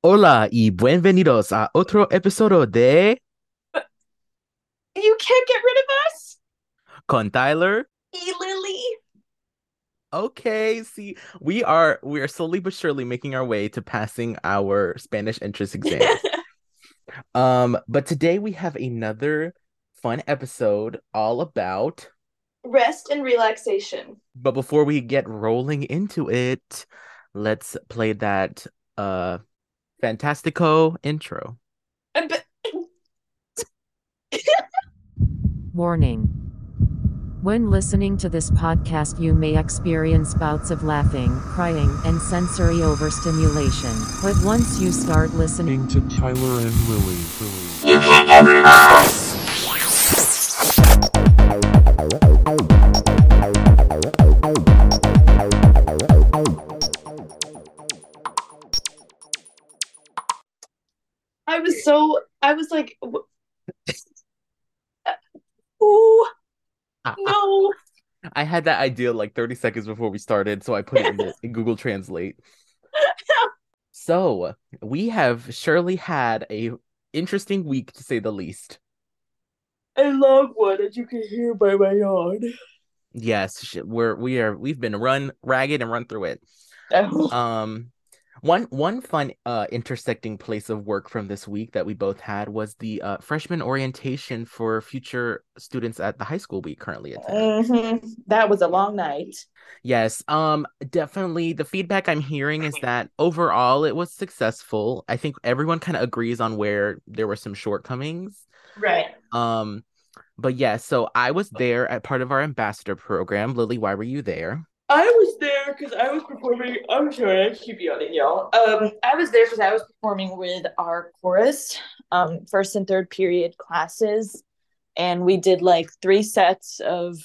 Hola y bienvenidos a otro episodio de You can't get rid of us? Con Tyler. E Lily. Okay, see, we are we are slowly but surely making our way to passing our Spanish entrance exam. um, but today we have another fun episode all about Rest and relaxation. but before we get rolling into it, let's play that uh Fantastico intro. But- Warning. When listening to this podcast, you may experience bouts of laughing, crying, and sensory overstimulation. But once you start listening, Listening to Tyler and Lily. Lily. So I was like Uh, Ooh no. I had that idea like 30 seconds before we started, so I put it in, the, in Google Translate. So we have surely had a interesting week to say the least. A long one as you can hear by my yawn. Yes, we're we are we've been run ragged and run through it. Oh. Um, one one fun uh intersecting place of work from this week that we both had was the uh, freshman orientation for future students at the high school we currently attend. Mhm. That was a long night. Yes, um, definitely the feedback I'm hearing is that overall it was successful. I think everyone kind of agrees on where there were some shortcomings. Right. Um, but yeah, so I was there at part of our ambassador program. Lily, why were you there? I was there because I was performing. I'm sorry, I keep yawning, y'all. Um, I was there because I was performing with our chorus, um, first and third period classes, and we did like three sets of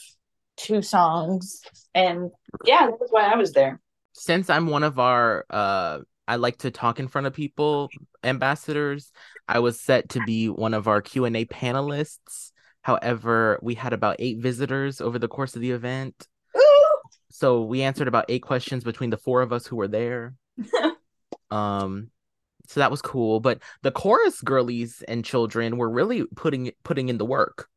two songs, and yeah, that was why I was there. Since I'm one of our uh I like to talk in front of people ambassadors, I was set to be one of our Q&A panelists. However, we had about 8 visitors over the course of the event. So we answered about 8 questions between the four of us who were there. um so that was cool, but the chorus girlies and children were really putting putting in the work.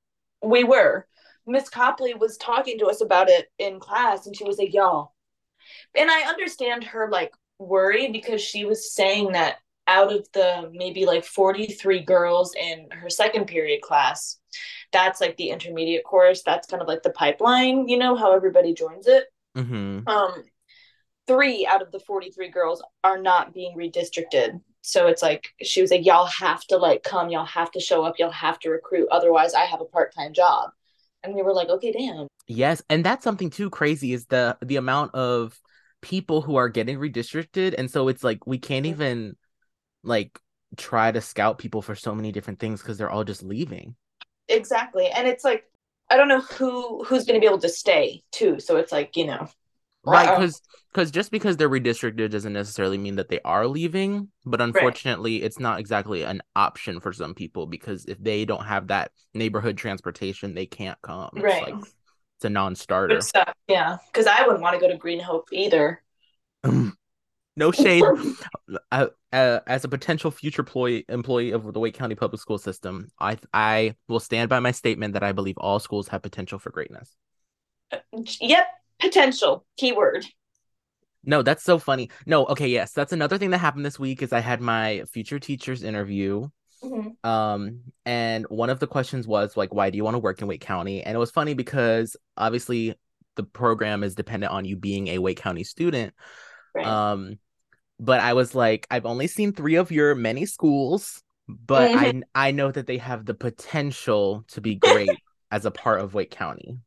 we were. Miss Copley was talking to us about it in class, and she was like, "Y'all," and I understand her like worry because she was saying that out of the maybe like 43 girls in her second period class, that's like the intermediate course. That's kind of like the pipeline, you know, how everybody joins it. Mhm. Um, three out of the 43 girls are not being redistricted. So it's like she was like, y'all have to like come, y'all have to show up, y'all have to recruit. Otherwise, I have a part-time job. And we were like, okay, damn. Yes, and that's something too crazy is the the amount of people who are getting redistricted and so it's like we can't even like try to scout people for so many different things because they're all just leaving. Exactly. And it's like I don't know who who's gonna be able to stay too. So it's like, you know. Right, um, because because just because they're redistricted doesn't necessarily mean that they are leaving, but unfortunately it's not exactly an option for some people because if they don't have that neighborhood transportation, they can't come. It's Right. like it's a non-starter. Yeah. Because I wouldn't want to go to Green Hope either. no shade. uh, uh, as a potential future employee employee of the Wake County Public School System, I I will stand by my statement that I believe all schools have potential for greatness. Yep. Potential. Keyword. No, that's so funny. No, okay, yes, that's another thing that happened this week is I had my future teachers interview. Mhm. Um, and one of the questions was like, why do you want to work in Wake County? And it was funny because obviously the program is dependent on you being a Wake County student. Right. Um, but I was like, I've only seen three of your many schools, but I mm-hmm. I know that they have the potential to be great as a part of Wake County.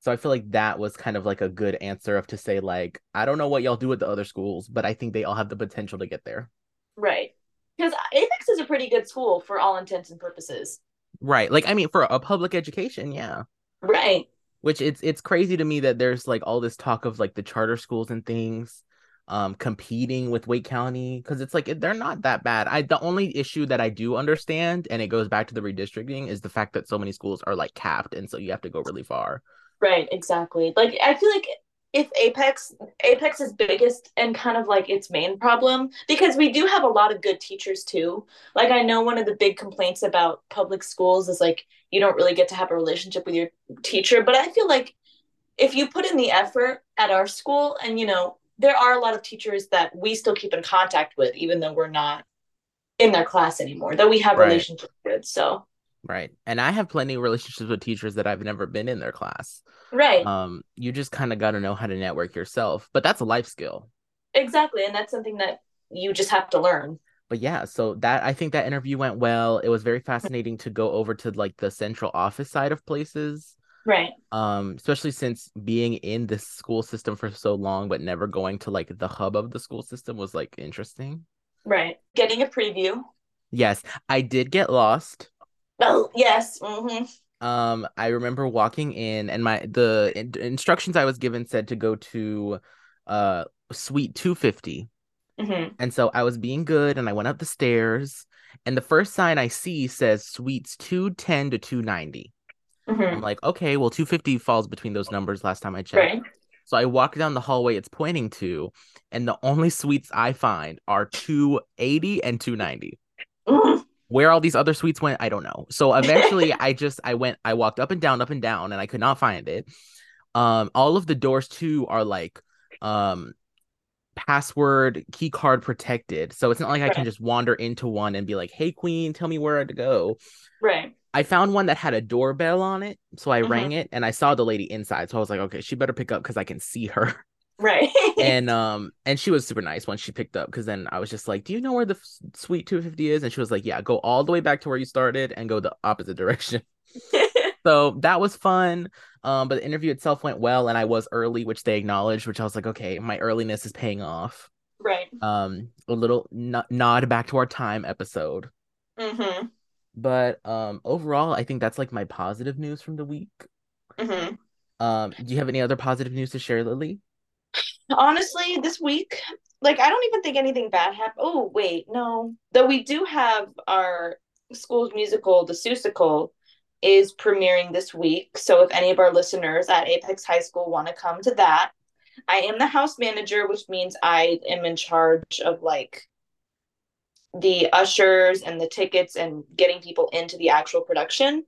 So I feel like that was kind of like a good answer of to say like, I don't know what y'all do with the other schools, but I think they all have the potential to get there. right. Because Apex is a pretty good school for all intents and purposes. Right. Like I mean for a public education, yeah. Right. Which it's it's crazy to me that there's like all this talk of like the charter schools and things um competing with Wake County because it's like they're not that bad. I the only issue that I do understand and it goes back to the redistricting is the fact that so many schools are like capped and so you have to go really far. Right, exactly. Like I feel like if Apex Apex's biggest and kind of like its main problem because we do have a lot of good teachers too. Like I know one of the big complaints about public schools is like you don't really get to have a relationship with your teacher, but I feel like if you put in the effort at our school and you know there are a lot of teachers that we still keep in contact with even though we're not in their class anymore that we have Right. relationships with. So, Right. And I have plenty of relationships with teachers that I've never been in their class. right. Um, you just kind of got to know how to network yourself, but that's a life skill. exactly, and that's something that you just have to learn. But yeah, so that I think that interview went well. It was very fascinating to go over to like the central office side of places. Right. Um, especially since being in the school system for so long, but never going to like the hub of the school system was like interesting. Right. Getting a preview. Yes, I did get lost. Oh, yes. hmm Um, I remember walking in, and my the in- instructions I was given said to go to uh suite 250. hmm And so I was being good and I went up the stairs, and the first sign I see says suites 210 to 290. Hmm I'm like, okay, well, 250 falls between those numbers last time I checked. Right. So I walk down the hallway it's pointing to, and the only suites I find are 280 and 290. Mhm. Where all these other suites went, I don't know. So eventually I just I went I walked up and down, up and down, and I could not find it. Um, all of the doors too are like um password key card protected. So it's not like I can just wander into one and be like, hey queen, tell me where to go. Right. I found one that had a doorbell on it. So I Mhm. rang it and I saw the lady inside. So I was like, okay, she better pick up because I can see her. Right. and um and she was super nice once she picked up because then I was just like, Do you know where the f- suite 250 is? And she was like, Yeah, go all the way back to where you started and go the opposite direction. So that was fun. Um, but the interview itself went well and I was early, which they acknowledged, which I was like, okay, my earliness is paying off. right. Um, a little n- nod back to our time episode. hmm But um overall, I think that's like my positive news from the week. hmm Um, do you have any other positive news to share, Lily? Honestly, this week, like I don't even think anything bad happened. Oh, wait, no. Though we do have our school's musical, The Seussical, is premiering this week. So if any of our listeners at Apex High School want to come to that, I am the house manager, which means I am in charge of like the ushers and the tickets and getting people into the actual production.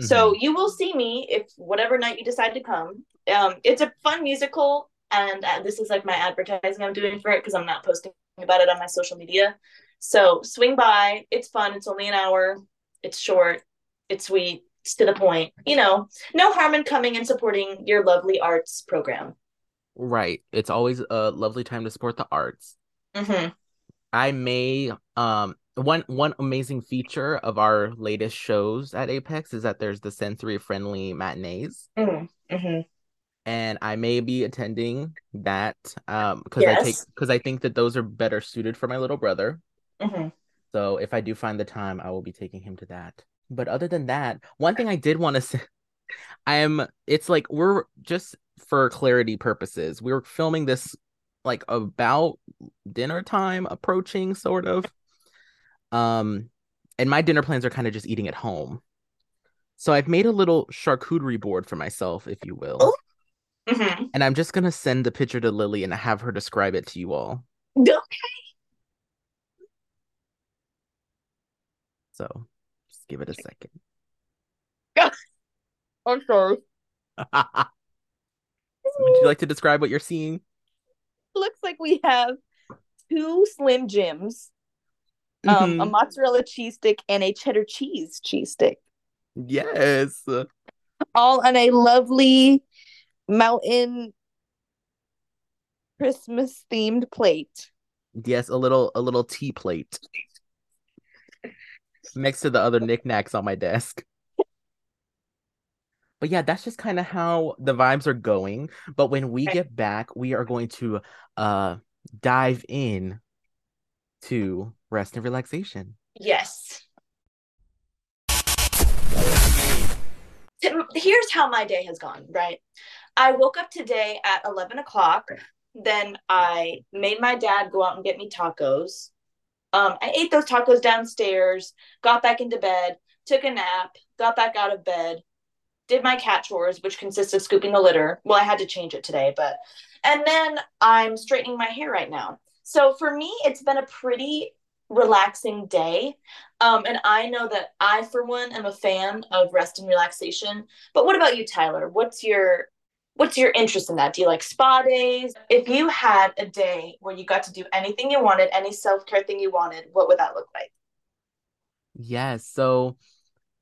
So Mm-hmm. you will see me if whatever night you decide to come. Um, it's a fun musical, and uh, this is like my advertising I'm doing for it because I'm not posting about it on my social media. So swing by. It's fun. It's only an hour. It's short. It's sweet. It's to the point. You know, no harm in coming and supporting your lovely arts program. right. It's always a lovely time to support the arts. Mm-hmm. I may um one one amazing feature of our latest shows at Apex is that there's the sensory friendly matinees Mm-hmm. and I may be attending that um because I take because I think that those are better suited for my little brother. Mm-hmm. So if I do find the time, I will be taking him to that. But other than that, one thing I did want to say I am it's like we're just for clarity purposes, we were filming this like about dinner time approaching sort of. Um and my dinner plans are kind of just eating at home. So I've made a little charcuterie board for myself, if you will. Oh. Mm-hmm. And I'm just gonna send the picture to Lily and have her describe it to you all. Okay. So just give it a second. I'm sorry. Would you like to describe what you're seeing? Looks like we have two Slim Jims, um, a Mhm. mozzarella cheese stick, and a cheddar cheese cheese stick. Yes. all on a lovely mountain Christmas themed plate. Yes, a little a little tea plate. Next to the other knickknacks on my desk. But yeah, that's just kind of how the vibes are going. But when we get back, we are going to uh dive in to rest and relaxation. Yes. Here's how my day has gone, right? I woke up today at 11 o'clock. Then I made my dad go out and get me tacos. Um, I ate those tacos downstairs, got back into bed, took a nap, got back out of bed, did my cat chores, which consists of scooping the litter. Well, I had to change it today, but and then I'm straightening my hair right now. So for me, it's been a pretty relaxing day. Um, and I know that I, for one, am a fan of rest and relaxation. But what about you, Tyler? What's your what's your interest in that? Do you like spa days? If you had a day where you got to do anything you wanted, any self care thing you wanted, what would that look like? Yes. So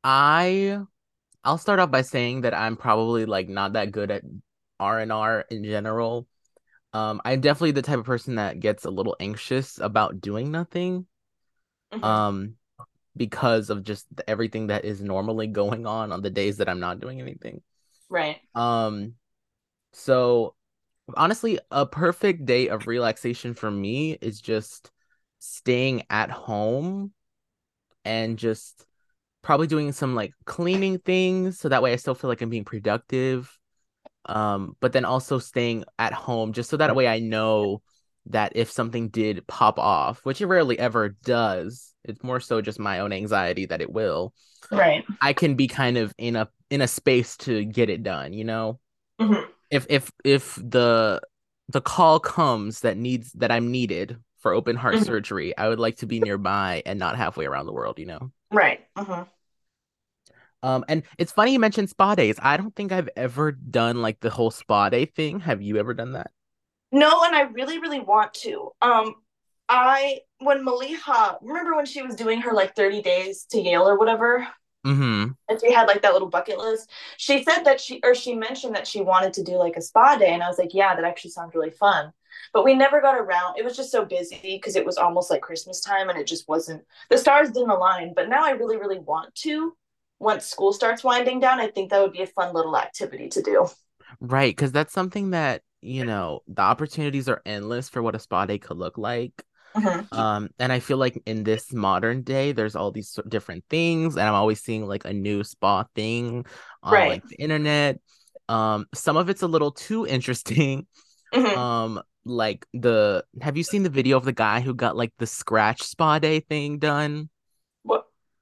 I I'll start off by saying that I'm probably like not that good at R and R in general. Um, I'm definitely the type of person that gets a little anxious about doing nothing. Mhm. Um, because of just everything that is normally going on on the days that I'm not doing anything. right. Um, so honestly, a perfect day of relaxation for me is just staying at home and just probably doing some like cleaning things so that way I still feel like I'm being productive. Um, but then also staying at home just so that way I know that if something did pop off, which it rarely ever does, it's more so just my own anxiety that it will. Right. I can be kind of in a in a space to get it done, you know? Mhm. If if if the the call comes that needs that I'm needed for open heart Mhm. surgery, I would like to be nearby and not halfway around the world, you know? Right. Mhm. Um and it's funny you mentioned spa days. I don't think I've ever done like the whole spa day thing. Have you ever done that? No, and I really, really want to. Um, I when Maliha, remember when she was doing her like 30 days to Yale or whatever, Mm-hmm. and she had like that little bucket list. She said that she or she mentioned that she wanted to do like a spa day, and I was like, yeah, that actually sounds really fun. But we never got around. It was just so busy because it was almost like Christmas time, and it just wasn't. The stars didn't align. But now I really, really want to. Once school starts winding down, I think that would be a fun little activity to do. Right, because that's something that, you know, the opportunities are endless for what a spa day could look like. Mhm. Um, and I feel like in this modern day, there's all these different things, and I'm always seeing like a new spa thing on Right. like the internet. Um, some of it's a little too interesting. Mhm. Um, like the have you seen the video of the guy who got like the scratch spa day thing done?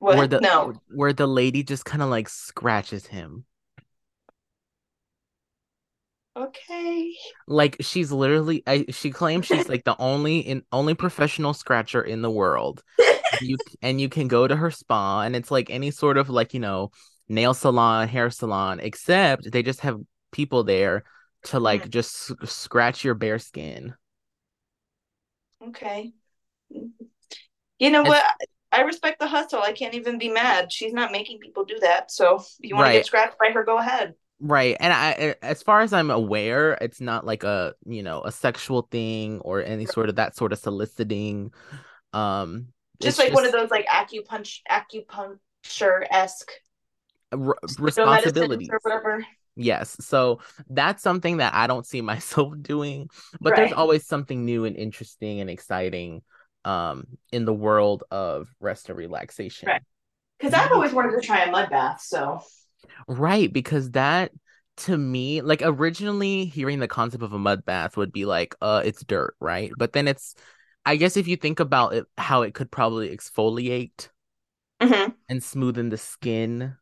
What? Where the no. where the lady just kind of like scratches him. Okay. Like she's literally I, she claims she's like the only in only professional scratcher in the world. you and you can go to her spa and it's like any sort of like you know nail salon hair salon except they just have people there to like mm-hmm. just s- scratch your bare skin Okay. Mm-hmm. You know It's- what? I respect the hustle. I can't even be mad. She's not making people do that. So if you want to get scratched by her, go ahead. right and i as far as i'm aware it's not like a you know a sexual thing or any sort of that sort of soliciting um Just like one of those like acupuncture acupuncture esque r- responsibilities or whatever. Yes. So that's something that I don't see myself doing, but there's always something new and interesting and exciting um in the world of rest and relaxation. Right. Because I've always wanted to try a mud bath. So Right, because that to me, like originally hearing the concept of a mud bath would be like, uh, it's dirt, right? But then it's I guess if you think about it, how it could probably exfoliate Mhm. and smoothen the skin,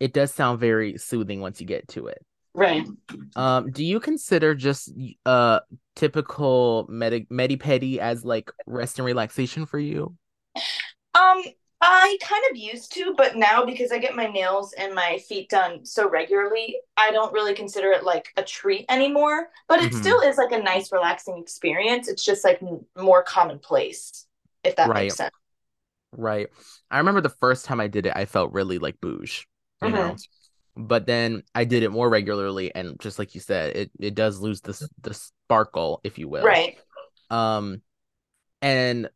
it does sound very soothing once you get to it. Right. Um, do you consider just uh typical medi medipedi as like rest and relaxation for you? Um, I kind of used to, but now because I get my nails and my feet done so regularly, I don't really consider it like a treat anymore. But it Mhm. still is like a nice, relaxing experience. It's just like more commonplace, if that Right. makes sense. Right. I remember the first time I did it, I felt really like bouge, you Mhm. know. But then I did it more regularly, and just like you said, it it does lose the the sparkle, if you will. Right. Um, and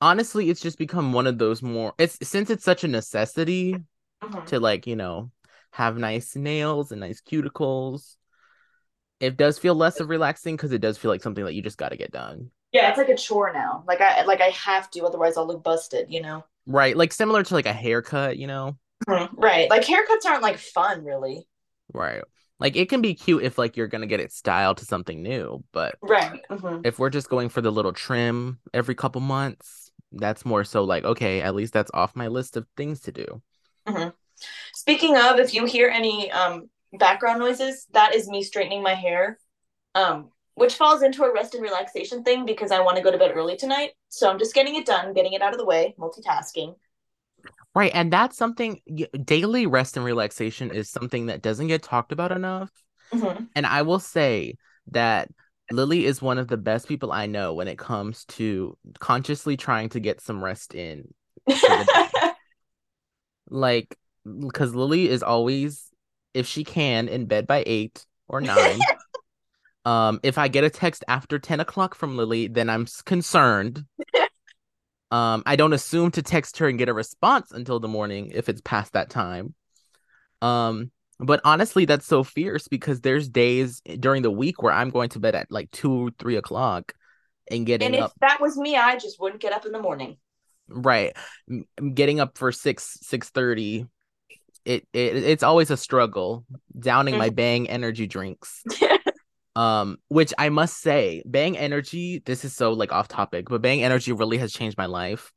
honestly, it's just become one of those more. It's since it's such a necessity Mhm. to like you know have nice nails and nice cuticles. It does feel less of relaxing because it does feel like something that you just got to get done. Yeah, it's like a chore now. Like I like I have to, otherwise I'll look busted, you know? Right. Like similar to like a haircut, you know? Mhm. Right. Like haircuts aren't like fun, really. Right. Like it can be cute if like you're gonna get it styled to something new, but Right. hmm if we're just going for the little trim every couple months, that's more so like, okay, at least that's off my list of things to do. Mhm. Speaking of, if you hear any um, background noises, that is me straightening my hair, um, which falls into a rest and relaxation thing because I want to go to bed early tonight. So I'm just getting it done, getting it out of the way, multitasking. Right. And that's something daily rest and relaxation is something that doesn't get talked about enough. Mhm. And I will say that Lily is one of the best people I know when it comes to consciously trying to get some rest in. Like, because Lily is always, if she can, in bed by eight or nine. um, if I get a text after 10 o'clock from Lily, then I'm concerned. Um, I don't assume to text her and get a response until the morning if it's past that time. Um, but honestly, that's so fierce because there's days during the week where I'm going to bed at like two, three o'clock and getting and if up that was me, I just wouldn't get up in the morning. right getting up for 6 6:30 it, it it's always a struggle downing my bang energy drinks um which i must say bang energy this is so like off topic but bang energy really has changed my life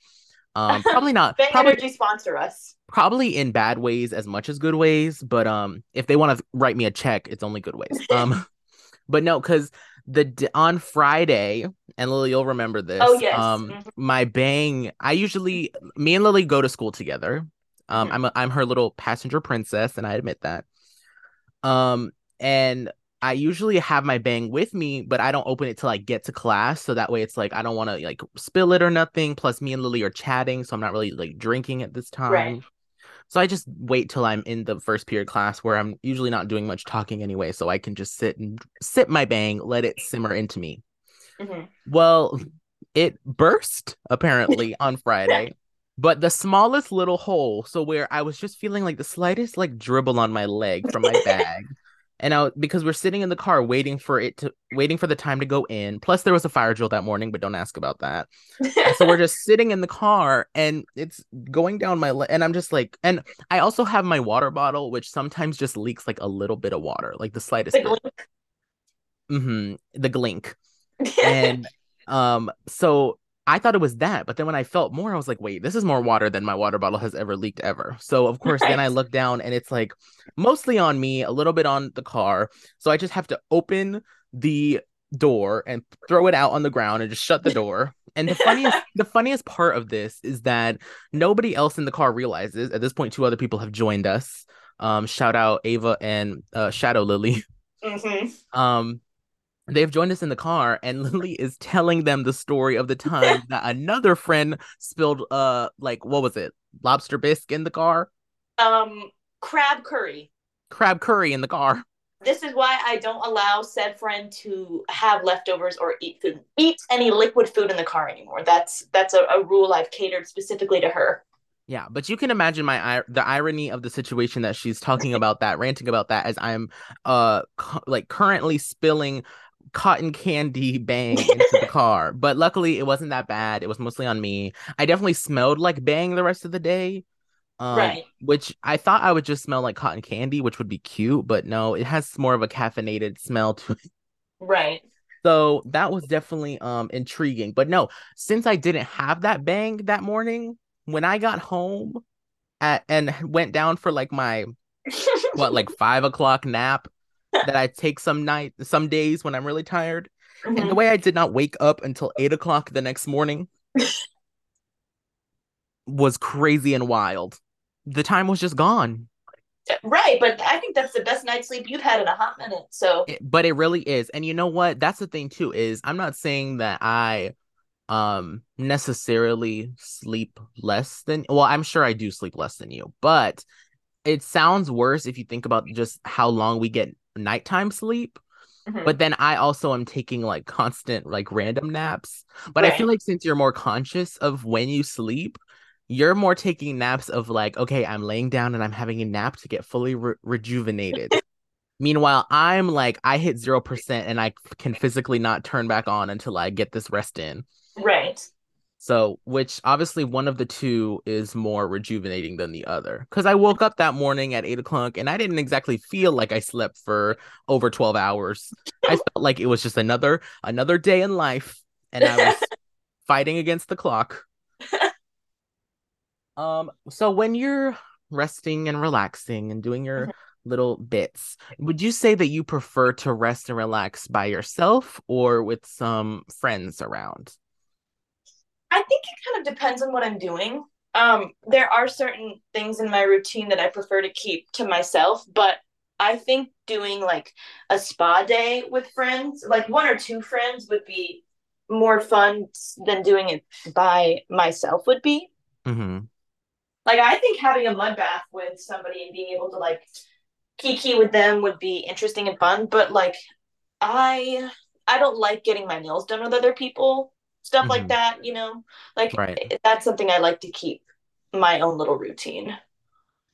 um probably not Bang probably Energy sponsor us. probably in bad ways as much as good ways but um if they want to write me a check it's only good ways um but no because the on friday and lily you'll remember this Oh, yes. um Mhm. my bang i usually me and lily go to school together um Mhm. i'm a, i'm her little passenger princess and i admit that um and i usually have my bang with me but i don't open it till i get to class so that way it's like i don't want to like spill it or nothing plus me and lily are chatting so i'm not really like drinking at this time Right. so I just wait till I'm in the first period class where I'm usually not doing much talking anyway, so I can just sit and sip my bang, let it simmer into me. Mhm. Well, it burst apparently on Friday, but the smallest little hole, so where I was just feeling like the slightest like dribble on my leg from my bag. And I because we're sitting in the car waiting for it to waiting for the time to go in. Plus there was a fire drill that morning, but don't ask about that. So we're just sitting in the car and it's going down my leg and i'm just like and i also have my water bottle which sometimes just leaks like a little bit of water like the slightest The bit hmm the glink and um so i thought it was that but then when i felt more i was like wait this is more water than my water bottle has ever leaked ever. So of course then i look down and it's like mostly on me a little bit on the car so i just have to open the door and throw it out on the ground and just shut the door and the funniest the funniest part of this is that nobody else in the car realizes at this point two other people have joined us um shout out ava and uh shadow lily. Mhm. um they've joined us in the car and lily is telling them the story of the time that another friend spilled uh like what was it lobster bisque in the car Um, crab curry. crab curry in the car This is why I don't allow said friend to have leftovers or eat food, eat any liquid food in the car anymore. That's that's a, a rule I've catered specifically to her. yeah but you can imagine my the irony of the situation that she's talking about that ranting about that as i'm uh cu- like currently spilling cotton candy bang into the car but luckily it wasn't that bad it was mostly on me i definitely smelled like bang the rest of the day um, Right. which i thought i would just smell like cotton candy which would be cute but no it has more of a caffeinated smell to it Right. so that was definitely um intriguing but no since i didn't have that bang that morning when i got home at, and went down for like my what like five o'clock nap that I take some night some days when I'm really tired. And the Mhm. way I did not wake up until eight o'clock the next morning was crazy and wild. The time was just gone. Right, but I think that's the best night's sleep you've had in a hot minute. So It- but it really is. And you know what? That's the thing too, is I'm not saying that I um necessarily sleep less than well, I'm sure I do sleep less than you, but it sounds worse if you think about just how long we get nighttime sleep. Mhm. But then I also am taking like constant like random naps. But I feel like since you're more conscious of when you sleep, you're more taking naps of like, okay, I'm laying down and I'm having a nap to get fully re- rejuvenated. Meanwhile, I'm like, I hit 0% and I can physically not turn back on until I get this rest in. So, which obviously one of the two is more rejuvenating than the other. Because I woke up that morning at eight o'clock and I didn't exactly feel like I slept for over 12 hours. I felt like it was just another another day in life and I was fighting against the clock. Um, so when you're resting and relaxing and doing your little bits. Would you say that you prefer to rest and relax by yourself or with some friends around? I think it kind of depends on what I'm doing. Um, there are certain things in my routine that I prefer to keep to myself, but I think doing like a spa day with friends, like one or two friends, would be more fun than doing it by myself would be. Mm-hmm. Like I think having a mud bath with somebody and being able to like kiki with them would be interesting and fun, but like I I don't like getting my nails done with other people, stuff Mhm. like that, you know. Like Right. that's something I like to keep my own little routine.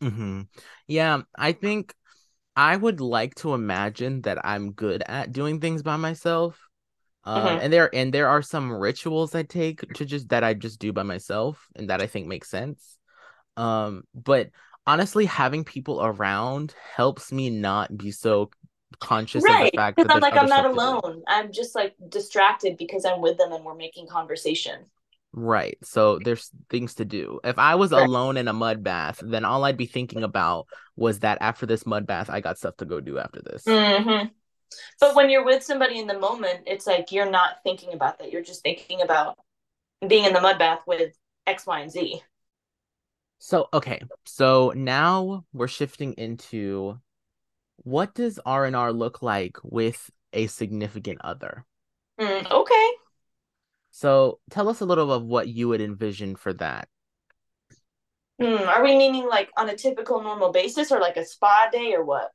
Mm-hmm. Yeah, I think I would like to imagine that I'm good at doing things by myself. Um, Mhm. and there and there are some rituals I take to just that I just do by myself and that I think makes sense. Um, but honestly, having people around helps me not be so conscious of Right. the fact that I'm like, I'm not stuff to do. alone. I'm just like distracted because I'm with them and we're making conversation. Right. So there's things to do. If I was Right. alone in a mud bath, then all I'd be thinking about was that after this mud bath, I got stuff to go do after this. hmm But when you're with somebody in the moment, it's like you're not thinking about that. You're just thinking about being in the mud bath with X, Y, and Z. So, okay. So now we're shifting into what does R&R look like with a significant other? Mm, okay. So tell us a little of what you would envision for that. Hmm, are we meaning like on a typical normal basis or like a spa day or what?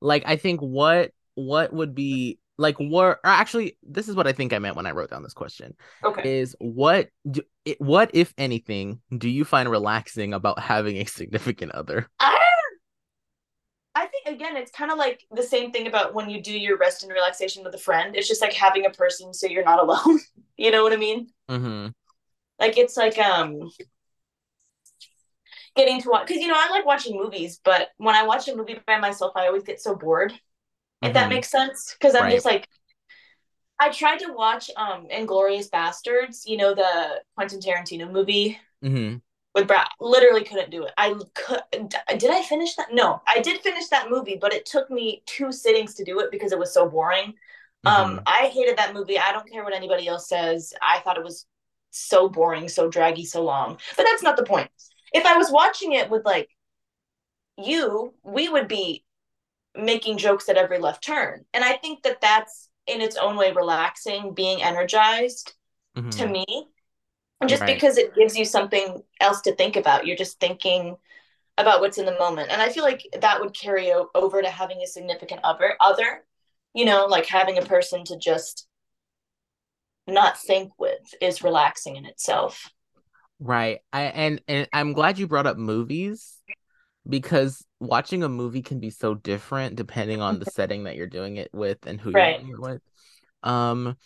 Like I think what what would be like what actually this is what I think I meant when I wrote down this question. Okay. is what do, what if anything do you find relaxing about having a significant other I, again, it's kind of like the same thing about when you do your rest and relaxation with a friend. It's just like having a person so you're not alone. you know what I mean? mm-hmm. Like it's like um getting to watch because you know I like watching movies, but when I watch a movie by myself, I always get so bored. If that Mhm. makes sense, because I'm Right. just like. I tried to watch um Inglourious Basterds, you know the Quentin Tarantino movie Mm-hmm. With Brad. Literally couldn't do it. I could. Did I finish that? No, I did finish that movie, but it took me two sittings to do it because it was so boring. Um, I hated that movie. I don't care what anybody else says. I thought it was so boring, so draggy, so long. But that's not the point. If I was watching it with like you, we would be making jokes at every left turn. And I think that that's in its own way relaxing, being energized Mhm. to me. And just Right. because it gives you something else to think about. You're just thinking about what's in the moment. And I feel like that would carry over to having a significant other other, you know, like having a person to just not think with is relaxing in itself. right I, and and i'm glad you brought up movies because watching a movie can be so different depending on the setting that you're doing it with and who Right. you're doing it with um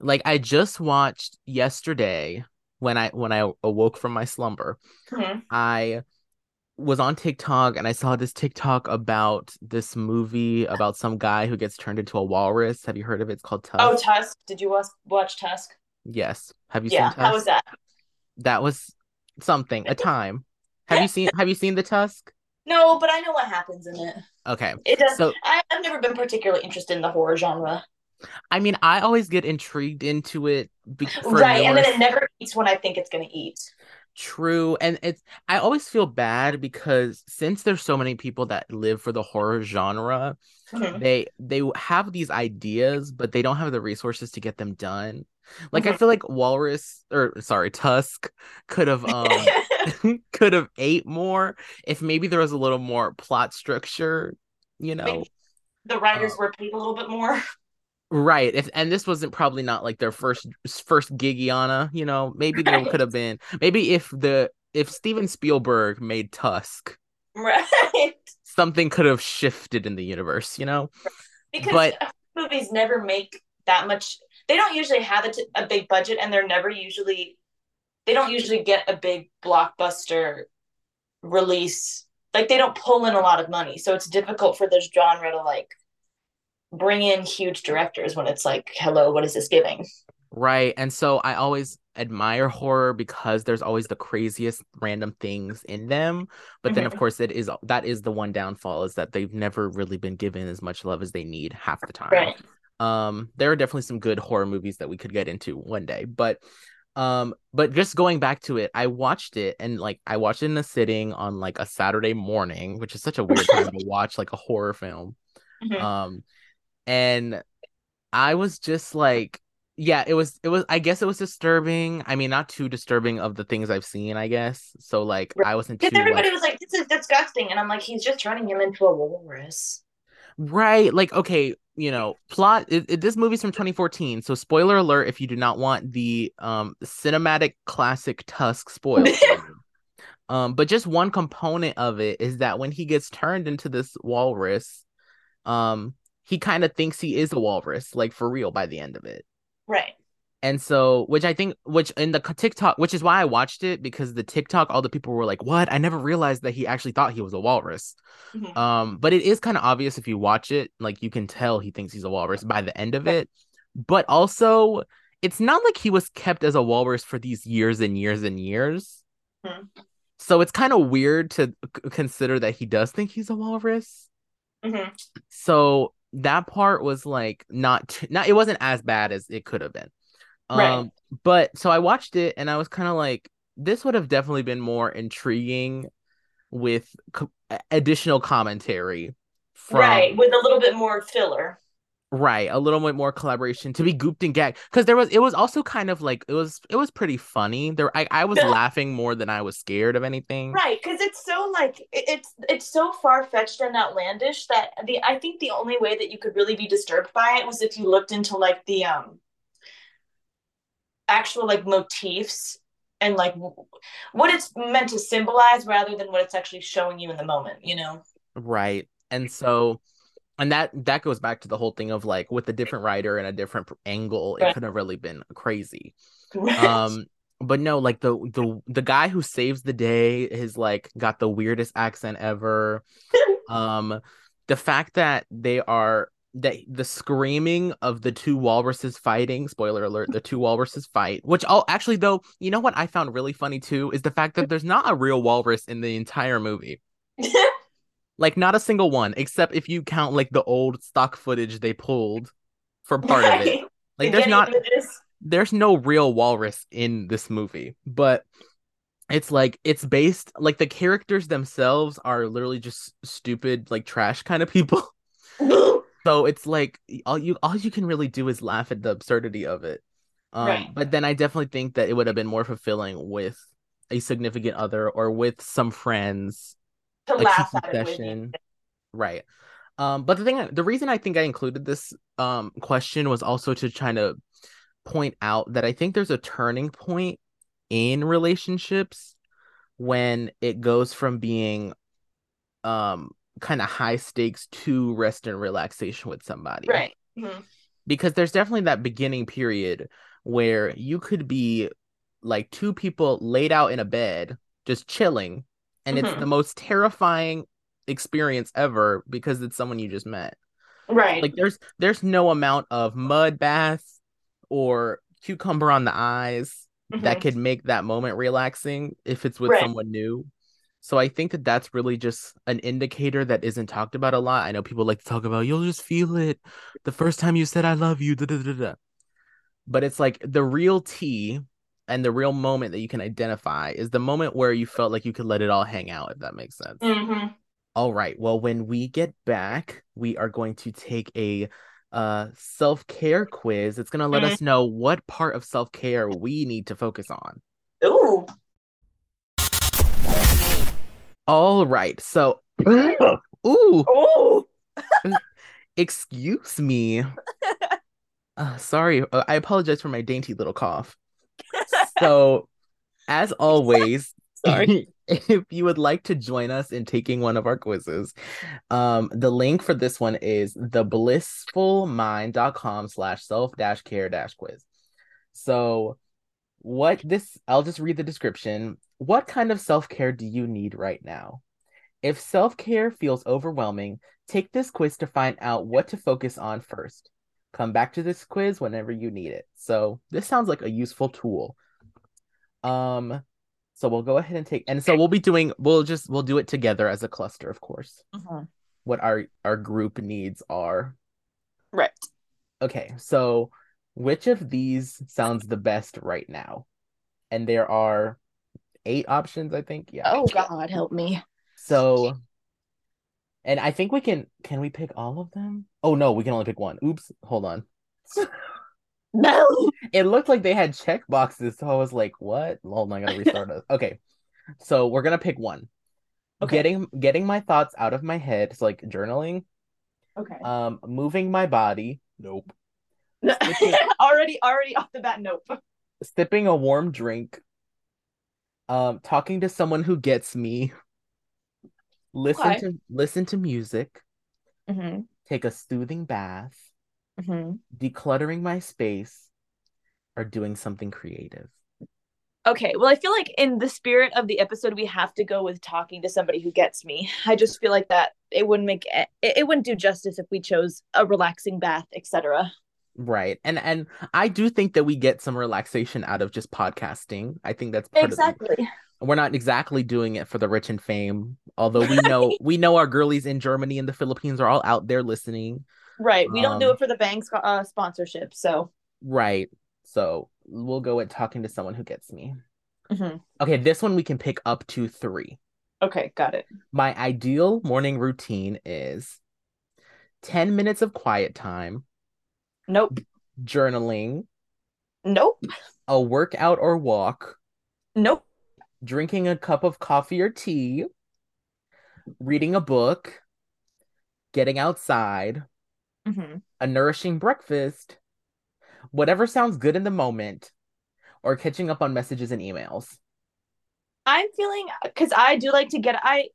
like i just watched yesterday when i when i awoke from my slumber Mhm. I was on TikTok and I saw this TikTok about this movie about some guy who gets turned into a walrus. Have you heard of it? It's called Tusk. Oh, Tusk. Did you watch, watch Tusk? yes. Have you Yeah. seen Tusk? How was that? That was something, a time. Have you seen have you seen the Tusk? No, but I know what happens in it. Okay. It does. So I, I've never been particularly interested in the horror genre. I mean I always get intrigued into it be- right, and then it never eats when I think it's going to eat. True. And it's I always feel bad because since there's so many people that live for the horror genre, Mhm. they they have these ideas but they don't have the resources to get them done like i Mhm. feel like walrus or sorry tusk could have um could have ate more if maybe there was a little more plot structure you know Maybe the writers Uh, were paid a little bit more. right if and this wasn't probably not like their first first gigiana you know maybe there could have been maybe if the if steven spielberg made tusk Right. something could have shifted in the universe you know Because But- uh, movies never make that much. They don't usually have a, t- a big budget, and they're never usually. They don't usually get a big blockbuster release. Like they don't pull in a lot of money, so it's difficult for this genre to like bring in huge directors when it's like, hello, what is this giving? Right. And so I always admire horror because there's always the craziest random things in them. But then of Mhm. course it is that is the one downfall is that they've never really been given as much love as they need half the time. Right. Um there are definitely some good horror movies that we could get into one day. But um but just going back to it, I watched it and like I watched it in a sitting on like a Saturday morning, which is such a weird time to watch like a horror film. Mhm. Um and I was just like yeah, it was it was I guess it was disturbing. I mean, not too disturbing of the things I've seen, I guess. So like Right. I wasn't Because everybody like, was like, "This is disgusting," and I'm like, "He's just turning him into a walrus." right, like okay, you know, plot it, it- this movie's from 2014. So spoiler alert if you do not want the um cinematic classic Tusk spoiled. um but just one component of it is that when he gets turned into this walrus, um he kind of thinks he is a walrus like for real by the end of it. Right. And so, which I think, which in the TikTok, which is why I watched it because the TikTok, all the people were like, "What? I never realized that he actually thought he was a walrus." Mhm. Um, but it is kind of obvious if you watch it, like you can tell he thinks he's a walrus by the end of it. But also, it's not like he was kept as a walrus for these years and years and years. Mhm. So it's kind of weird to consider that he does think he's a walrus Mhm. so that part was like not t- not it wasn't as bad as it could have been um Right. but so i watched it and i was kind of like this would have definitely been more intriguing with co- additional commentary from Right. With a little bit more filler. Right a little bit more collaboration to be gooped and gagged because there was it was also kind of like it was it was pretty funny there i, I was laughing more than i was scared of anything Right, because it's so like it- it's it's so far fetched and outlandish that the I think the only way that you could really be disturbed by it was if you looked into like the um actual like motifs and like w- what it's meant to symbolize rather than what it's actually showing you in the moment. You know. Right. And so and that that goes back to the whole thing of like with a different writer and a different angle, it could have really been crazy. Um but no, like the the the guy who saves the day is like got the weirdest accent ever. Um the fact that they are that the screaming of the two walruses fighting, spoiler alert, the two walruses fight, which all actually though, you know what I found really funny too is the fact that there's not a real walrus in the entire movie. Like not a single one, except if you count like the old stock footage they pulled for part of it. Like there's not images. there's no real walrus in this movie, but it's like it's based like the characters themselves are literally just stupid like trash kind of people. So it's like all you all you can really do is laugh at the absurdity of it. Um Right. but then I definitely think that it would have been more fulfilling with a significant other or with some friends to a laugh at it session. Right. Um, but the thing, the reason I think I included this um question was also to try to point out that I think there's a turning point in relationships when it goes from being um kind of high stakes to rest and relaxation with somebody Right. Mhm. because there's definitely that beginning period where you could be like two people laid out in a bed just chilling and it's Mhm. the most terrifying experience ever because it's someone you just met Right. like there's there's no amount of mud bath or cucumber on the eyes that Mhm. could make that moment relaxing if it's with Right. someone new so i think that that's really just an indicator that isn't talked about a lot i know people like to talk about you'll just feel it the first time you said i love you da, da, da, da. but it's like the real tea and the real moment that you can identify is the moment where you felt like you could let it all hang out if that makes sense Mhm. all right. Well, when we get back, we are going to take a uh self-care quiz. It's going to let Mhm. us know what part of self-care we need to focus on. Ooh. All right. So Ooh, Ooh. excuse me. Uh, sorry. Uh, I apologize for my dainty little cough. So, as always, Sorry. if you would like to join us in taking one of our quizzes, um, the link for this one is theblissfulmind.com slash self dash care dash quiz. So what this I'll just read the description. What kind of self-care do you need right now? If self-care feels overwhelming, take this quiz to find out what to focus on first. Come back to this quiz whenever you need it. So this sounds like a useful tool. Um, so we'll go ahead and take, and so we'll be doing, we'll just, we'll do it together as a cluster, of course. Mhm. What our our group needs are. Right. Okay, so which of these sounds the best right now? And there are eight options, I think. Yeah. Oh God, help me. So, and I think we can. Can we pick all of them? Oh no, we can only pick one. Oops. Hold on. No. It looked like they had check boxes, so I was like, "What?" Hold on, I gotta restart it. Okay, so we're gonna pick one. Okay. Getting getting my thoughts out of my head, so like journaling. Okay. Um, moving my body. Nope. already, already off the bat. Nope. Sipping a warm drink. Um, talking to someone who gets me. Listen Okay. to listen to music. Mm-hmm. Take a soothing bath. Mm-hmm. decluttering my space or doing something creative. Okay. Well, I feel like in the spirit of the episode, we have to go with talking to somebody who gets me. I just feel like that it wouldn't make it, it wouldn't do justice if we chose a relaxing bath, etc. Right. And and I do think that we get some relaxation out of just podcasting. I think that's part of Exactly. We're not exactly doing it for the rich and fame, although we know we know our girlies in Germany and the Philippines are all out there listening. Right. We don't do Um, it for the bank's uh, sponsorship. So. Right. So we'll go with talking to someone who gets me. Mhm. Okay, this one we can pick up to three. Okay. Got it. My ideal morning routine is 10 minutes of quiet time, Nope. journaling, Nope. a workout or walk, Nope. Drinking a cup of coffee or tea, reading a book, getting outside, Mm-hmm. a nourishing breakfast, whatever sounds good in the moment, or catching up on messages and emails. I'm feeling because I do like to get I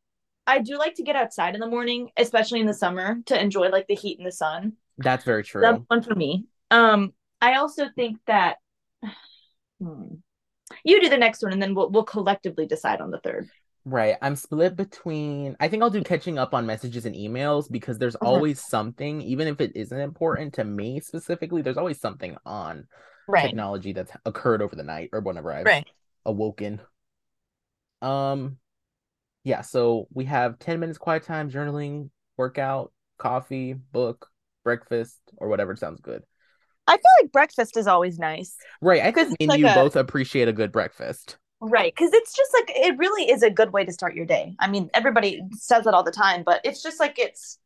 I do like to get outside in the morning, especially in the summer, to enjoy like the heat and the sun. That's very true. That's one for me. Um, I also think that hmm, you do the next one, and then we'll we'll collectively decide on the third. Right. I'm split between I think I'll do catching up on messages and emails because there's Mhm. always something, even if it isn't important to me specifically, there's always something on technology that's occurred over the night or whenever I've Right. awoken. Um yeah, so we have 10 minutes quiet time, journaling, workout, coffee, book, breakfast, or whatever sounds good. I feel like breakfast is always nice. Right. I think me and like you a- both appreciate a good breakfast. Right. Because it's just like, it really is a good way to start your day. I mean, everybody says it all the time, but it's just like it's,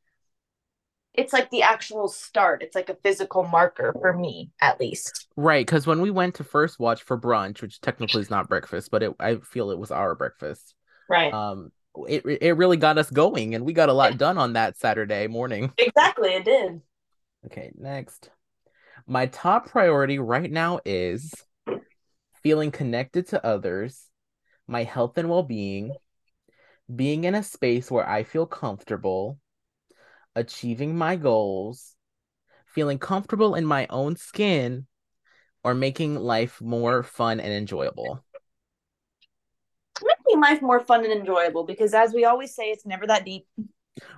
it's like the actual start. It's like a physical marker for me, at least. Right, because when we went to First Watch for brunch, which technically is not breakfast, but it I feel it was our breakfast. Right. Um, it it really got us going, and we got a lot done on that Saturday morning. exactly. It did. Okay, next. My top priority right now is feeling connected to others, my health and well-being, being in a space where I feel comfortable, achieving my goals, feeling comfortable in my own skin, or making life more fun and enjoyable. Making life more fun and enjoyable because, as we always say, it's never that deep.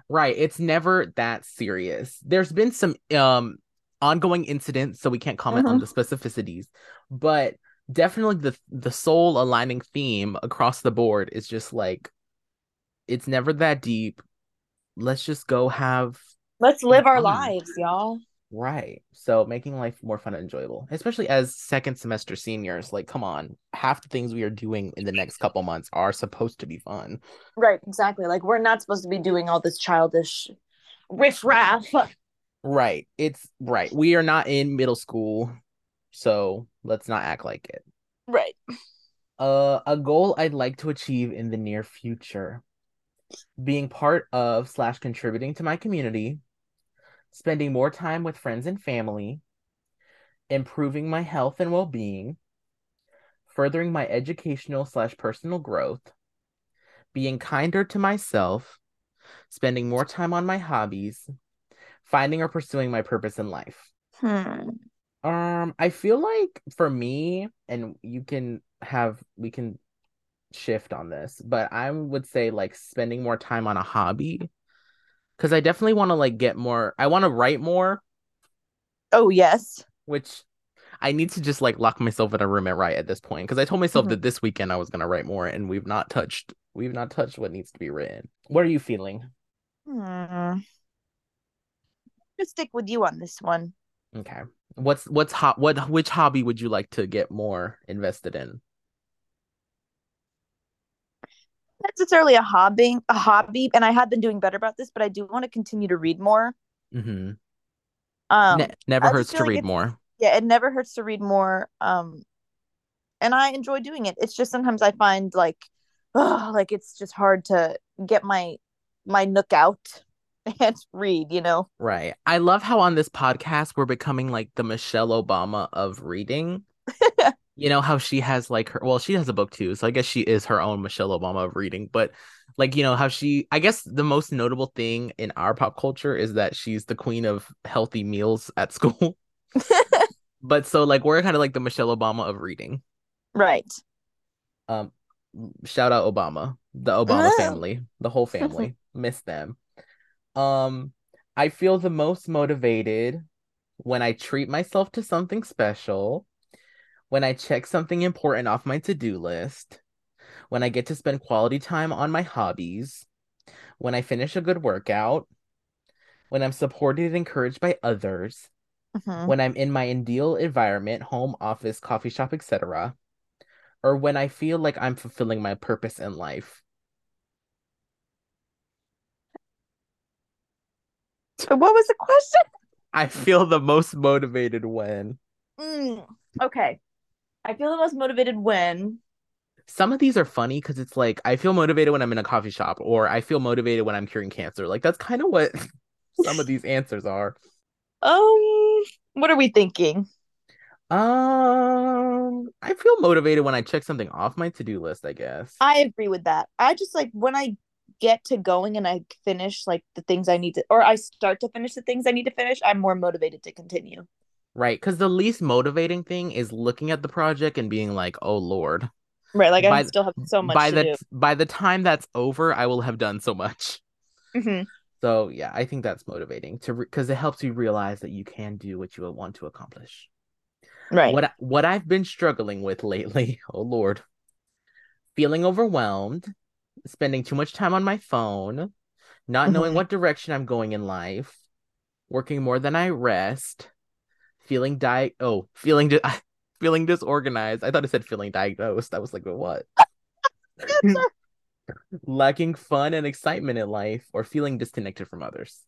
Right, it's never that serious. There's been some um ongoing incidents, so we can't comment on the mm-hmm. specificities, but definitely the the soul aligning theme across the board is just like it's never that deep. Let's just go have Let's live our lives, y'all. right. So making life more fun and enjoyable, especially as second semester seniors. Like, come on, half the things we are doing in the next couple months are supposed to be fun. Right. Exactly. Like, we're not supposed to be doing all this childish riffraff. Right. It's right. We are not in middle school, so let's not act like it. Right. Uh, a goal I'd like to achieve in the near future. Being part of slash contributing to my community, spending more time with friends and family, improving my health and well-being, furthering my educational slash personal growth, being kinder to myself, spending more time on my hobbies, finding or pursuing my purpose in life. Hmm. Um, I feel like for me, and you can have we can shift on this, but I would say like spending more time on a hobby because I definitely want to like get more. I want to write more, Oh yes. which I need to just like lock myself in a room and write at this point because I told myself Mhm. that this weekend I was gonna write more, and we've not touched we've not touched what needs to be written. What are you feeling? Hmm. Gonna stick with you on this one. Okay, what's what's hot? What which hobby would you like to get more invested in? Not necessarily a hobby, a hobby, and I have been doing better about this, but I do want to continue to read more. Mm-hmm. Um, Ne- never hurts to like read more. yeah, it never hurts to read more. Um, and I enjoy doing it. It's just sometimes I find like, oh, like it's just hard to get my my nook out and read. You know. Right. I love how on this podcast we're becoming like the Michelle Obama of reading. you know how she has like her well, she has a book too, so I guess she is her own Michelle Obama of reading, but like you know how she I guess the most notable thing in our pop culture is that she's the queen of healthy meals at school. but so like we're kind of like the Michelle Obama of reading. Right. Um shout out Obama, the Obama Oh. family, the whole family. Miss them. Um I feel the most motivated when I treat myself to something special, when I check something important off my to-do list, when I get to spend quality time on my hobbies, when I finish a good workout, when I'm supported and encouraged by others, Mhm. when I'm in my ideal environment, home, office, coffee shop, etc., or when I feel like I'm fulfilling my purpose in life. What was the question? I feel the most motivated when Mm, okay. I feel the most motivated when some of these are funny because it's like I feel motivated when I'm in a coffee shop, or I feel motivated when I'm curing cancer. Like that's kind of what some of these answers are. um what are we thinking? Um, I feel motivated when I check something off my to-do list, I guess. I agree with that. I just like when I get to going and I finish like the things I need to or I start to finish the things I need to finish, I'm more motivated to continue. Right, because the least motivating thing is looking at the project and being like, "Oh Lord." Right. Like By I still have so much by to the do. by the time that's over, I will have done so much. Mhm. So yeah, I think that's motivating to because it helps you realize that you can do what you want to accomplish. Right. What what I've been struggling with lately, oh Lord, feeling overwhelmed, spending too much time on my phone, not knowing what direction I'm going in life, working more than I rest, feeling di oh, feeling di- feeling disorganized. I thought it said feeling diagnosed. I was like, what? Lacking fun and excitement in life or feeling disconnected from others.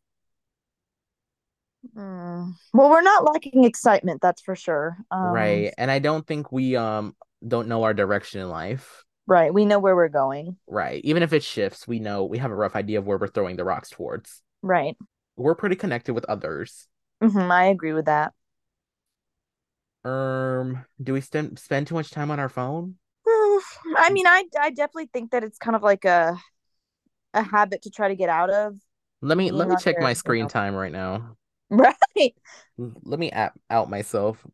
Mm. Well, we're not lacking excitement, that's for sure. Um, right. And I don't think we um don't know our direction in life. Right. We know where we're going. Right. Even if it shifts, we know we have a rough idea of where we're throwing the rocks towards. Right. We're pretty connected with others. hmm I agree with that. Um, do we spend spend too much time on our phone? I mean, I I definitely think that it's kind of like a a habit to try to get out of. Let me let me check there, my you screen know. time right now. Right. Let me app out myself.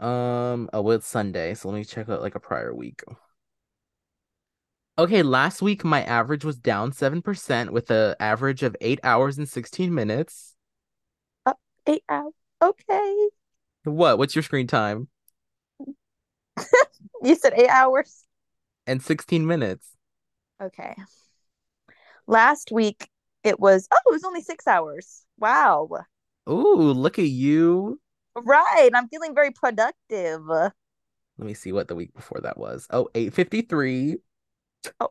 Um, oh, well, it's Sunday, so let me check out like a prior week. Okay, last week my average was down 7% with an average of 8 hours and 16 minutes. Uh, eight hours. Okay. What? What's your screen time? You said eight hours. And 16 minutes. Okay. Last week it was oh, it was only six hours. Wow. Ooh, look at you. Right. I'm feeling very productive. Let me see what the week before that was. Oh, 853. Oh,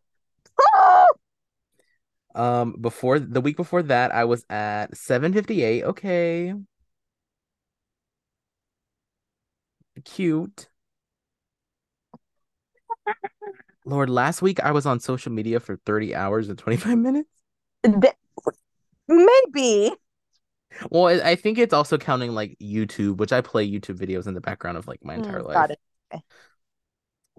Um, before the week before that, I was at 758. Okay. Cute. Lord, last week I was on social media for 30 hours and 25 minutes. maybe. Well, I I think it's also counting like YouTube, which I play YouTube videos in the background of like my entire Mm, life.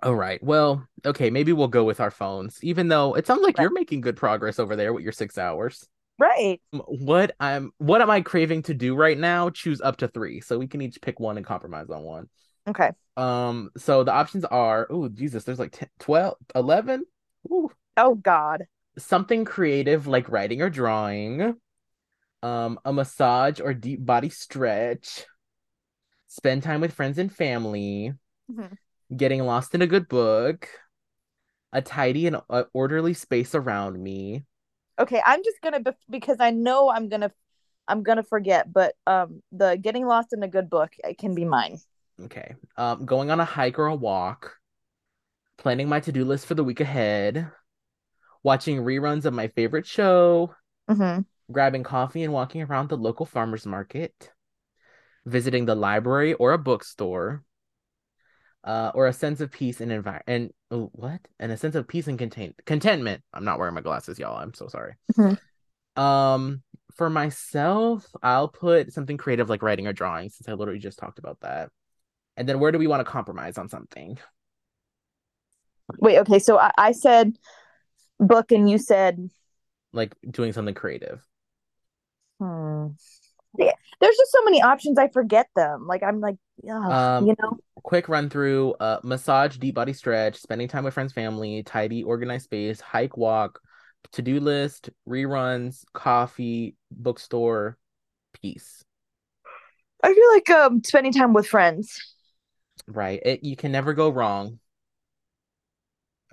All right. Well, okay, maybe we'll go with our phones, even though it sounds like Right. you're making good progress over there with your six hours. Right. What I'm what am I craving to do right now? Choose up to three. So we can each pick one and compromise on one. Okay. Um, so the options are, oh Jesus, there's like 10, 12, 11. Ooh. Oh God. Something creative like writing or drawing, um, a massage or deep body stretch, spend time with friends and family, Mhm. Getting lost in a good book, a tidy and uh, orderly space around me. Okay, I'm just gonna bef- because I know I'm gonna I'm gonna forget, but um, the getting lost in a good book it can be mine. Okay. Um, going on a hike or a walk, planning my to-do list for the week ahead, watching reruns of my favorite show, Mm-hmm. grabbing coffee and walking around the local farmers market, visiting the library or a bookstore, uh, or a sense of peace and environment and oh, what? And a sense of peace and contain contentment. I'm not wearing my glasses, y'all. I'm so sorry. Mhm. Um, for myself, I'll put something creative like writing or drawing, since I literally just talked about that. And then where do we want to compromise on something? Wait, okay, so I, I said book and you said Like doing something creative. hmm. Yeah, there's just so many options I forget them. Like I'm like, yeah, Um, you know. Quick run through uh massage deep body stretch spending time with friends family tidy organized space hike walk to-do list reruns coffee bookstore peace. I feel like um spending time with friends. right. It you can never go wrong.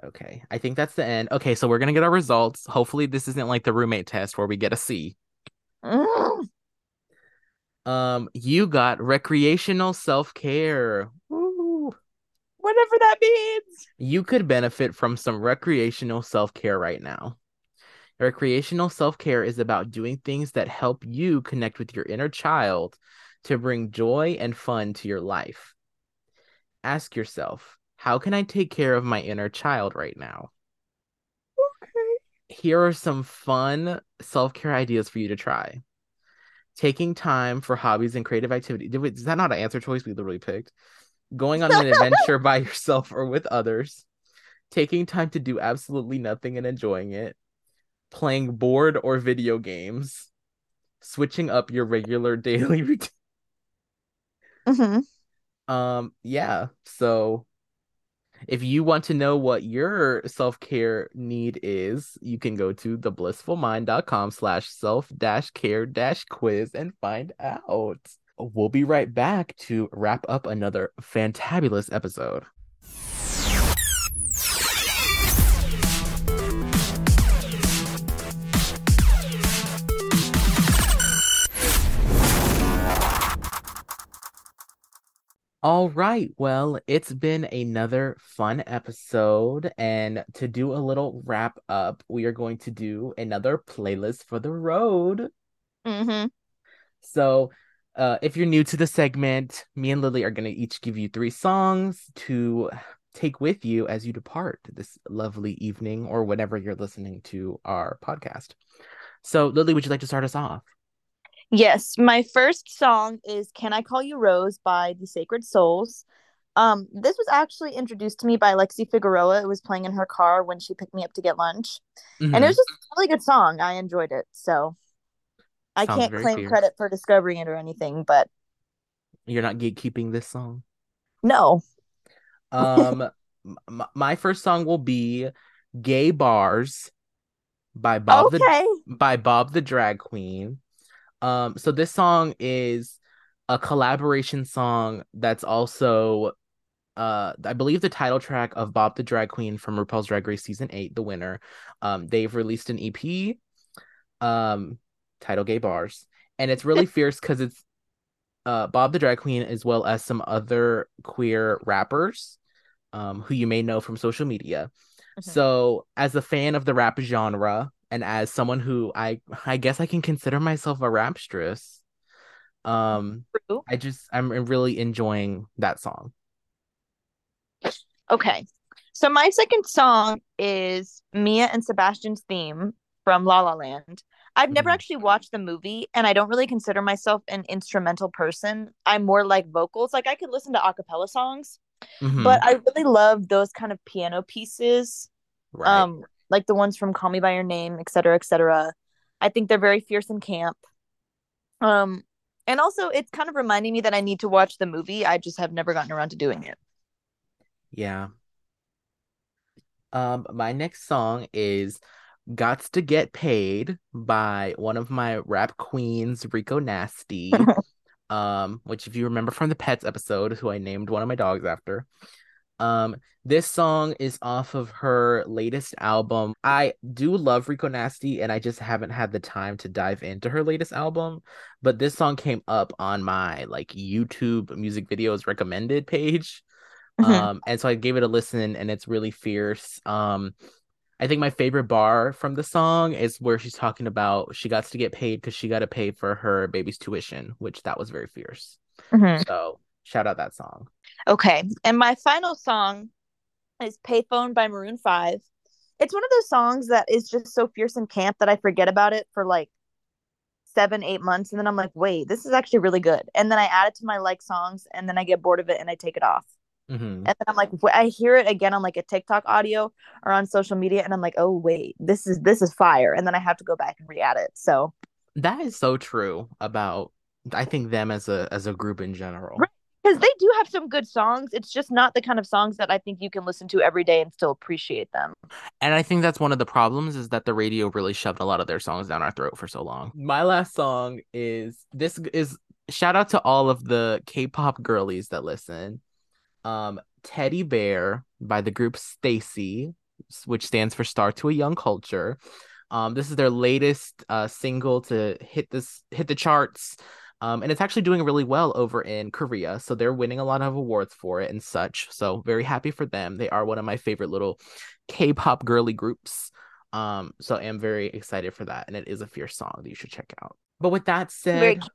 Okay. I think that's the end. Okay so we're gonna get our results. Hopefully this isn't like the roommate test where we get a c. Mm. um you got recreational self-care. Woo. Whatever that means. You could benefit from some recreational self care right now. Recreational self care is about doing things that help you connect with your inner child to bring joy and fun to your life. Ask yourself, how can I take care of my inner child right now? Okay. Here are some fun self care ideas for you to try. Taking time for hobbies and creative activity. Did we, is that not an answer choice we literally picked? Going on an adventure by yourself or with others. Taking time to do absolutely nothing and enjoying it. Playing board or video games. Switching up your regular daily routine. hmm Um, yeah. So if you want to know what your self-care need is, you can go to theblissfulmind.com slash self dash care dash quiz and find out. We'll be right back to wrap up another fantabulous episode. All right. Well, it's been another fun episode. And to do a little wrap up, we are going to do another playlist for the road. hmm So, uh, if you're new to the segment, me and Lily are going to each give you three songs to take with you as you depart this lovely evening or whenever you're listening to our podcast. So, Lily, would you like to start us off? Yes, my first song is "Can I Call You Rose" by Thee Sacred Souls. Um, this was actually introduced to me by Lexi Figueroa. It was playing in her car when she picked me up to get lunch, and Mhm. it was just a really good song. I enjoyed it, so I Sounds can't claim fierce. credit for discovering it or anything, but You're not gatekeeping this song. no. Um, m- my first song will be "Gay Bars" by Bob the by Bob the Drag Queen. Um, so this song is a collaboration song that's also uh I believe the title track of Bob the Drag Queen from RuPaul's Drag Race season 8, the winner. Um, they've released an EP um title Gay Bars, and it's really fierce because it's uh Bob the Drag Queen as well as some other queer rappers um who you may know from social media. Mhm. So, as a fan of the rap genre and as someone who I I guess I can consider myself a rapstress, um True. I just I'm really enjoying that song. Okay. So my second song is Mia and Sebastian's theme from La La Land. I've never Mhm. actually watched the movie and I don't really consider myself an instrumental person. I'm more like vocals. Like I could listen to a cappella songs, Mhm, but I really love those kind of piano pieces. right. Um like the ones from Call Me by Your Name, et cetera, et cetera. I think they're very fierce and camp. Um and also it's kind of reminding me that I need to watch the movie. I just have never gotten around to doing it. Yeah. Um, my next song is Gots to Get Paid by one of my rap queens, Rico Nasty. um, which if you remember from the pets episode, who I named one of my dogs after. Um, this song is off of her latest album. I do love Rico Nasty, and I just haven't had the time to dive into her latest album. But this song came up on my like YouTube music videos recommended page. Mhm. Um, and so I gave it a listen, and it's really fierce. Um, I think my favorite bar from the song is where she's talking about she got to get paid because she got to pay for her baby's tuition, which that was very fierce. Mhm. So shout out that song. Okay. And my final song is Payphone by Maroon 5. It's one of those songs that is just so fierce and camp that I forget about it for like seven, eight months. And then I'm like, wait, this is actually really good. And then I add it to my like songs and then I get bored of it and I take it off. Mhm. And then I'm like, wh- I hear it again on like a TikTok audio or on social media. And I'm like, oh, wait, this is, this is fire. And then I have to go back and re-add it. So That is so true about I think them as a as a group in general. Right. because they do have some good songs. It's just not the kind of songs that I think you can listen to every day and still appreciate them. And I think that's one of the problems is that the radio really shoved a lot of their songs down our throat for so long. My last song is this is shout out to all of the K-pop girlies that listen. Um Teddy Bear by the group STAYC, which stands for Star to a Young Culture. Um this is their latest uh single to hit this hit the charts. Um, and it's actually doing really well over in Korea. So they're winning a lot of awards for it and such. So very happy for them. They are one of my favorite little K-pop girly groups. Um, so I am very excited for that. And it is a fierce song that you should check out. But with that Very said,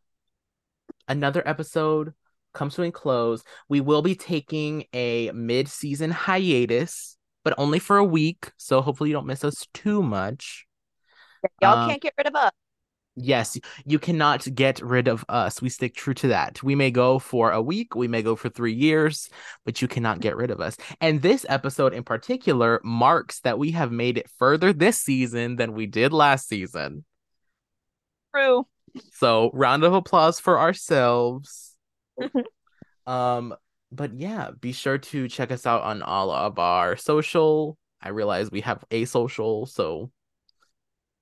another episode comes to a close. We will be taking a mid-season hiatus, but only for a week. So hopefully you don't miss us too much. Y'all Um, can't get rid of us. Yes, you cannot get rid of us. We stick true to that. We may go for a week, we may go for three years, but you cannot get rid of us. And this episode in particular marks that we have made it further this season than we did last season. True. So, round of applause for ourselves. um, but yeah, be sure to check us out on all of our social. I realize we have a social, so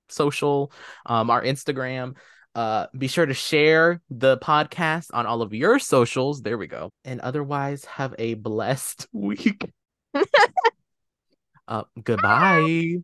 social, um, our Instagram. Uh, be sure to share the podcast on all of your socials. There we go. And otherwise, have a blessed week. uh, goodbye.